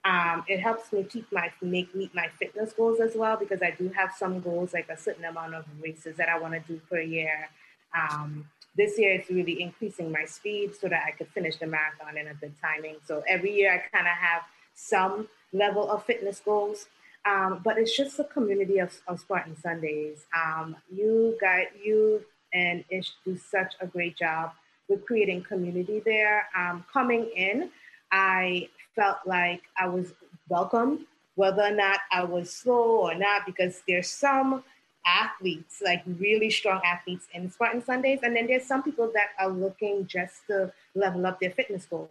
Um, it helps me keep my make meet my fitness goals as well because I do have some goals like a certain amount of races that I want to do per year. Um, this year it's really increasing my speed so that I could finish the marathon in a good timing. So every year I kind of have some level of fitness goals. Um, but it's just a community of, of Spartan Sundays. Um, you got you and Ish do such a great job with creating community there. Um, coming in, I felt like I was welcome, whether or not I was slow or not, because there's some athletes, like really strong athletes in Spartan Sundays. And then there's some people that are looking just to level up their fitness goals,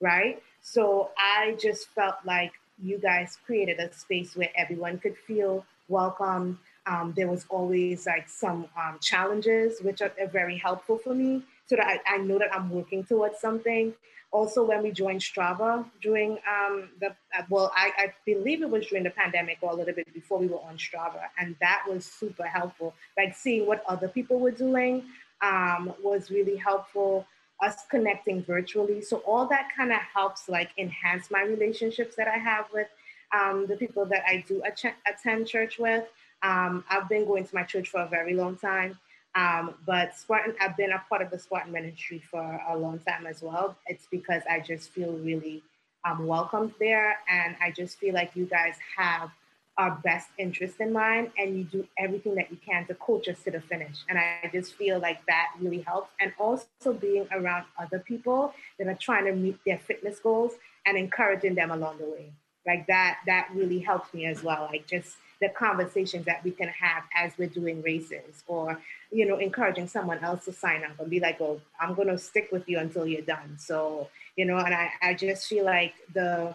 right? So I just felt like you guys created a space where everyone could feel welcome. Um, there was always like some um, challenges, which are, are, very helpful for me so that I, I know that I'm working towards something also when we joined Strava during um, the uh, well, I, I, believe it was during the pandemic or a little bit before we were on Strava, and that was super helpful. Like seeing what other people were doing um, was really helpful. Us connecting virtually, so all that kind of helps like enhance my relationships that I have with um, the people that I do attend church with. Um, I've been going to my church for a very long time. Um, but Spartan, I've been a part of the Spartan ministry for a long time as well. It's because I just feel really um, welcomed there, and I just feel like you guys have our best interest in mind, and you do everything that you can to coach us to the finish. And I just feel like that really helps, and also being around other people that are trying to meet their fitness goals and encouraging them along the way. Like that, that really helps me as well. Like just the conversations that we can have as we're doing races or you know encouraging someone else to sign up and be like oh i'm going to stick with you until you're done so you know and i, I just feel like the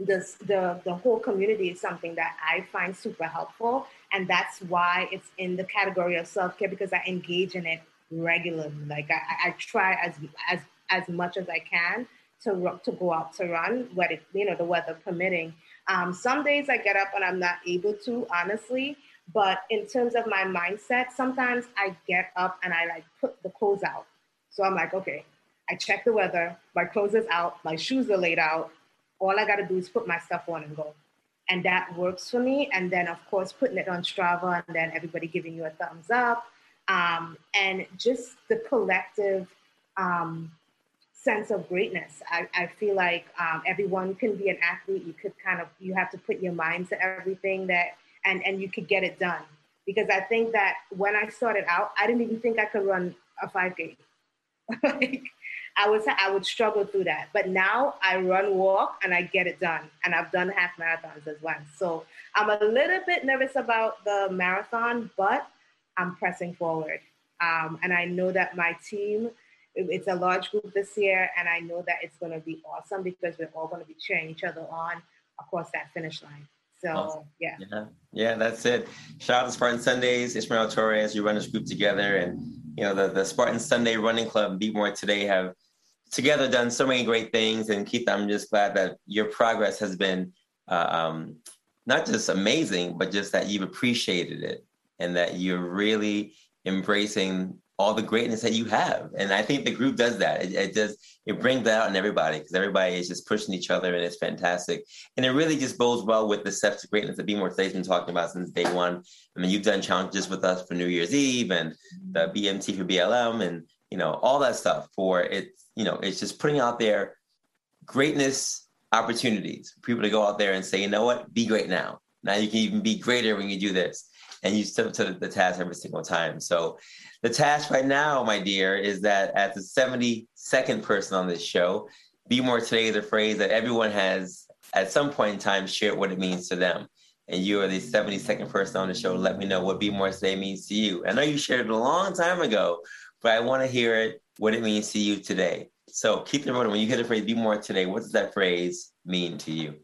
the, the the whole community is something that I find super helpful, and that's why it's in the category of self care because I engage in it regularly. Like I, I try as as as much as I can to to go out to run, whether you know the weather permitting, um, some days I get up and I'm not able to, honestly. But in terms of my mindset, sometimes I get up and I like put the clothes out. So I'm like, okay, I check the weather, my clothes is out, my shoes are laid out. All I got to do is put my stuff on and go. And that works for me. And then, of course, putting it on Strava and then everybody giving you a thumbs up. Um, and just the collective um, sense of greatness. I, I feel like um, everyone can be an athlete. You could kind of, you have to put your mind to everything that, and, and you could get it done. Because I think that when I started out, I didn't even think I could run a 5K. *laughs* like, I was I would struggle through that. But now I run, walk, and I get it done. And I've done half marathons as well. So I'm a little bit nervous about the marathon, but I'm pressing forward. Um, and I know that my team, it's a large group this year, and I know that it's going to be awesome because we're all going to be cheering each other on across that finish line. So awesome. yeah. yeah, yeah, that's it. Shout out to Spartan Sundays, Ismael Torres. You run this group together, and you know the the Spartan Sunday Running Club, Be More Today have together done so many great things. And Keith, I'm just glad that your progress has been uh, um, not just amazing, but just that you've appreciated it and that you're really embracing all the greatness that you have. And I think the group does that. It, it does, it brings that out in everybody because everybody is just pushing each other and it's fantastic. And it really just bodes well with the steps to greatness that Be More Today's been talking about since day one. I mean, you've done challenges with us for New Year's Eve and the BMT for BLM and, you know, all that stuff for it. You know, it's just putting out there greatness opportunities for people to go out there and say, you know what, be great now. Now you can even be greater when you do this and you step to the task every single time. So the task right now, my dear, is that as the 72nd person on this show, Be More Today is a phrase that everyone has at some point in time shared what it means to them. And you are the 72nd person on the show. Let me know what Be More Today means to you. I know you shared it a long time ago, but I want to hear it, what it means to you today. So keep in mind when you hear the phrase be more today, what does that phrase mean to you?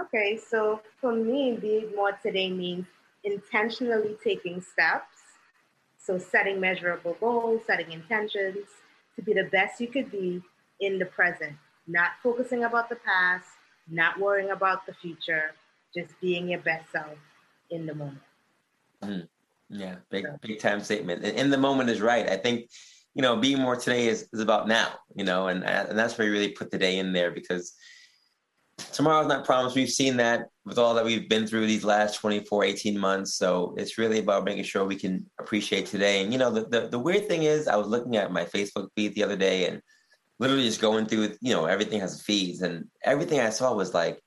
Okay, so for me, be more today means intentionally taking steps. So, setting measurable goals, setting intentions to be the best you could be in the present, not focusing about the past, not worrying about the future, just being your best self in the moment. Mm. Yeah, big so. big time statement. And in the moment is right. I think, you know, being more today is, is about now, you know, and and that's where you really put the day in there because tomorrow's not promised. We've seen that with all that we've been through these last 24, 18 months. So it's really about making sure we can appreciate today. And, you know, the, the, the weird thing is, I was looking at my Facebook feed the other day and literally just going through, you know, everything has feeds. And everything I saw was like,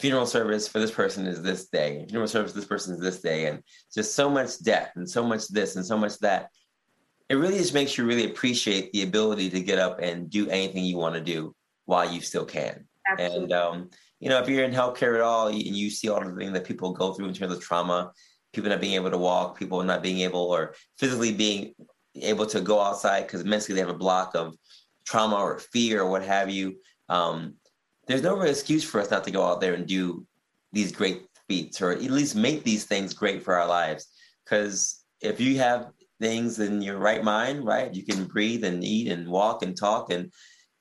funeral service for this person is this day, funeral service for this person is this day. And just so much death and so much this and so much that. It really just makes you really appreciate the ability to get up and do anything you want to do while you still can. Absolutely. And um, you know, if you're in healthcare at all and you see all the things that people go through in terms of trauma, people not being able to walk, people not being able or physically being able to go outside because mentally they have a block of trauma or fear or what have you. Um, there's no real excuse for us not to go out there and do these great feats or at least make these things great for our lives. Because if you have things in your right mind, right, you can breathe and eat and walk and talk and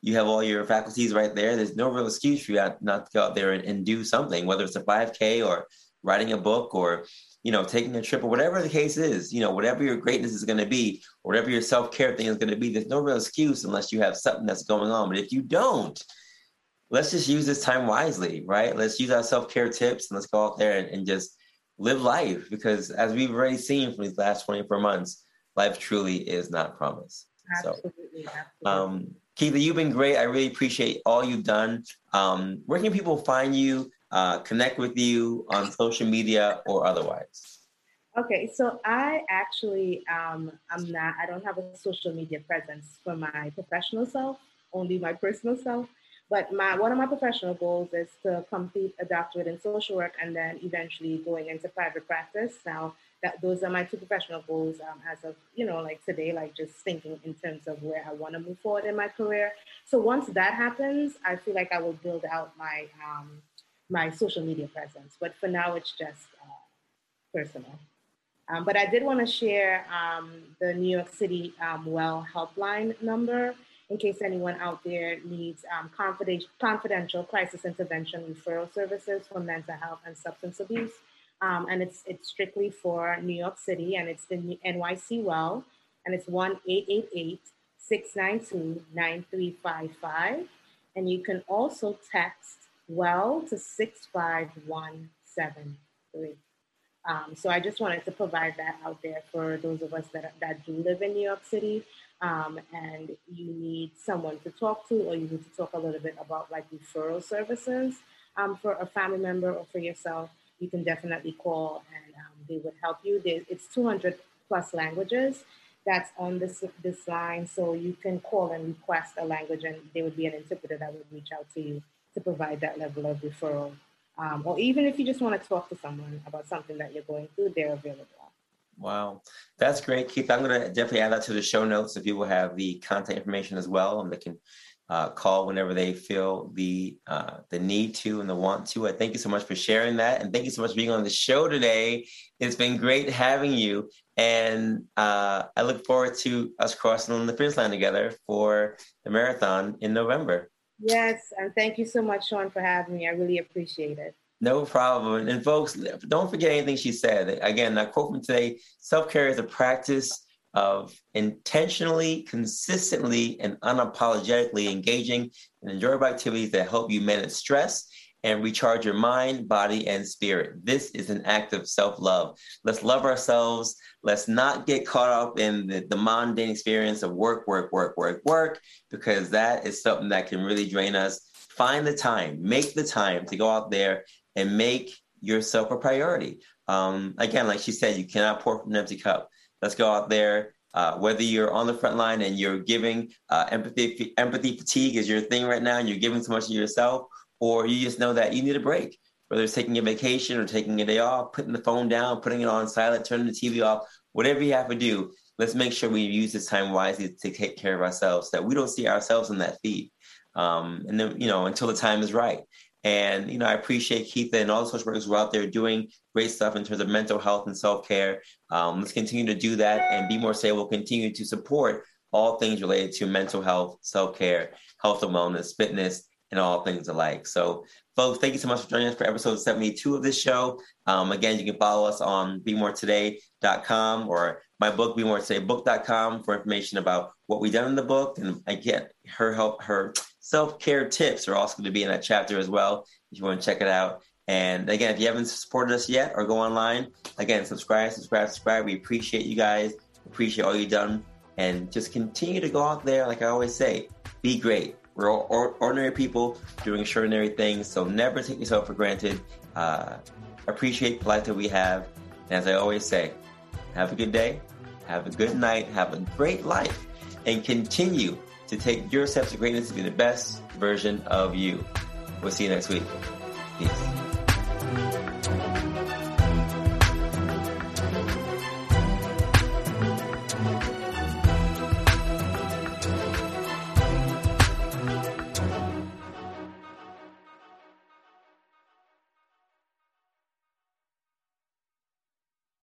you have all your faculties right there. There's no real excuse for you not to go out there and, and do something, whether it's a 5K or writing a book or you know taking a trip or whatever the case is. You know, whatever your greatness is going to be, or whatever your self care thing is going to be. There's no real excuse unless you have something that's going on. But if you don't, let's just use this time wisely, right? Let's use our self care tips and let's go out there and, and just live life because as we've already seen from these last 24 months, life truly is not promised. Absolutely. So, absolutely. Um, Keitha, you've been great. I really appreciate all you've done. Um, where can people find you, uh, connect with you on social media or otherwise? Okay, so I actually um, I'm not. I don't have a social media presence for my professional self, only my personal self. But my one of my professional goals is to complete a doctorate in social work and then eventually going into private practice. Now that those are my two professional goals um, as of you know like today like just thinking in terms of where i want to move forward in my career. So once that happens i feel like i will build out my um, my social media presence. But for now it's just uh, personal. Um, but i did want to share um, the new york city um, well helpline number in case anyone out there needs um, confidential, confidential crisis intervention referral services for mental health and substance abuse um, and it's it's strictly for New York City, and it's the NYC Well, and it's one eight eight eight 692 9355. And you can also text well to 65173. Um, so I just wanted to provide that out there for those of us that, that do live in New York City um, and you need someone to talk to or you need to talk a little bit about like referral services um, for a family member or for yourself, you can definitely call and um, they would help you. it's 200 plus languages that's on this this line, so you can call and request a language, and there would be an interpreter that would reach out to you to provide that level of referral. Um, or even if you just want to talk to someone about something that you're going through, they're available. Wow, that's great, Keith. I'm going to definitely add that to the show notes so people have the contact information as well, and they can uh, call whenever they feel the uh, the need to and the want to. I thank you so much for sharing that, and thank you so much for being on the show today. It's been great having you, and uh, I look forward to us crossing the finish line together for the marathon in November. Yes, and thank you so much, Sean, for having me. I really appreciate it. No problem. And folks, don't forget anything she said. Again, that quote from today: "Self care is a practice." Of intentionally, consistently, and unapologetically engaging in enjoyable activities that help you manage stress and recharge your mind, body, and spirit. This is an act of self love. Let's love ourselves. Let's not get caught up in the, the mundane experience of work, work, work, work, work, because that is something that can really drain us. Find the time, make the time to go out there and make yourself a priority. Um, again, like she said, you cannot pour from an empty cup. Let's go out there. Uh, whether you're on the front line and you're giving uh, empathy, empathy fatigue is your thing right now, and you're giving so much of yourself, or you just know that you need a break. Whether it's taking a vacation or taking a day off, putting the phone down, putting it on silent, turning the TV off, whatever you have to do, let's make sure we use this time wisely to take care of ourselves, so that we don't see ourselves in that feed. Um, and then, you know, until the time is right. And, you know, I appreciate Keith and all the social workers who are out there doing great stuff in terms of mental health and self care. Um, let's continue to do that and Be More Today will continue to support all things related to mental health, self care, health and wellness, fitness, and all things alike. So, folks, thank you so much for joining us for episode 72 of this show. Um, again, you can follow us on BeMoreToday.com or my book, BeMoreTodayBook.com for information about what we've done in the book. And again, her help, her self care tips are also going to be in that chapter as well. If you want to check it out. And again, if you haven't supported us yet or go online, again, subscribe, subscribe, subscribe. We appreciate you guys. Appreciate all you've done. And just continue to go out there, like I always say, be great. We're all ordinary people doing extraordinary things. So never take yourself for granted. Uh, appreciate the life that we have. And as I always say, have a good day, have a good night, have a great life, and continue to take your steps to greatness to be the best version of you. We'll see you next week. Peace.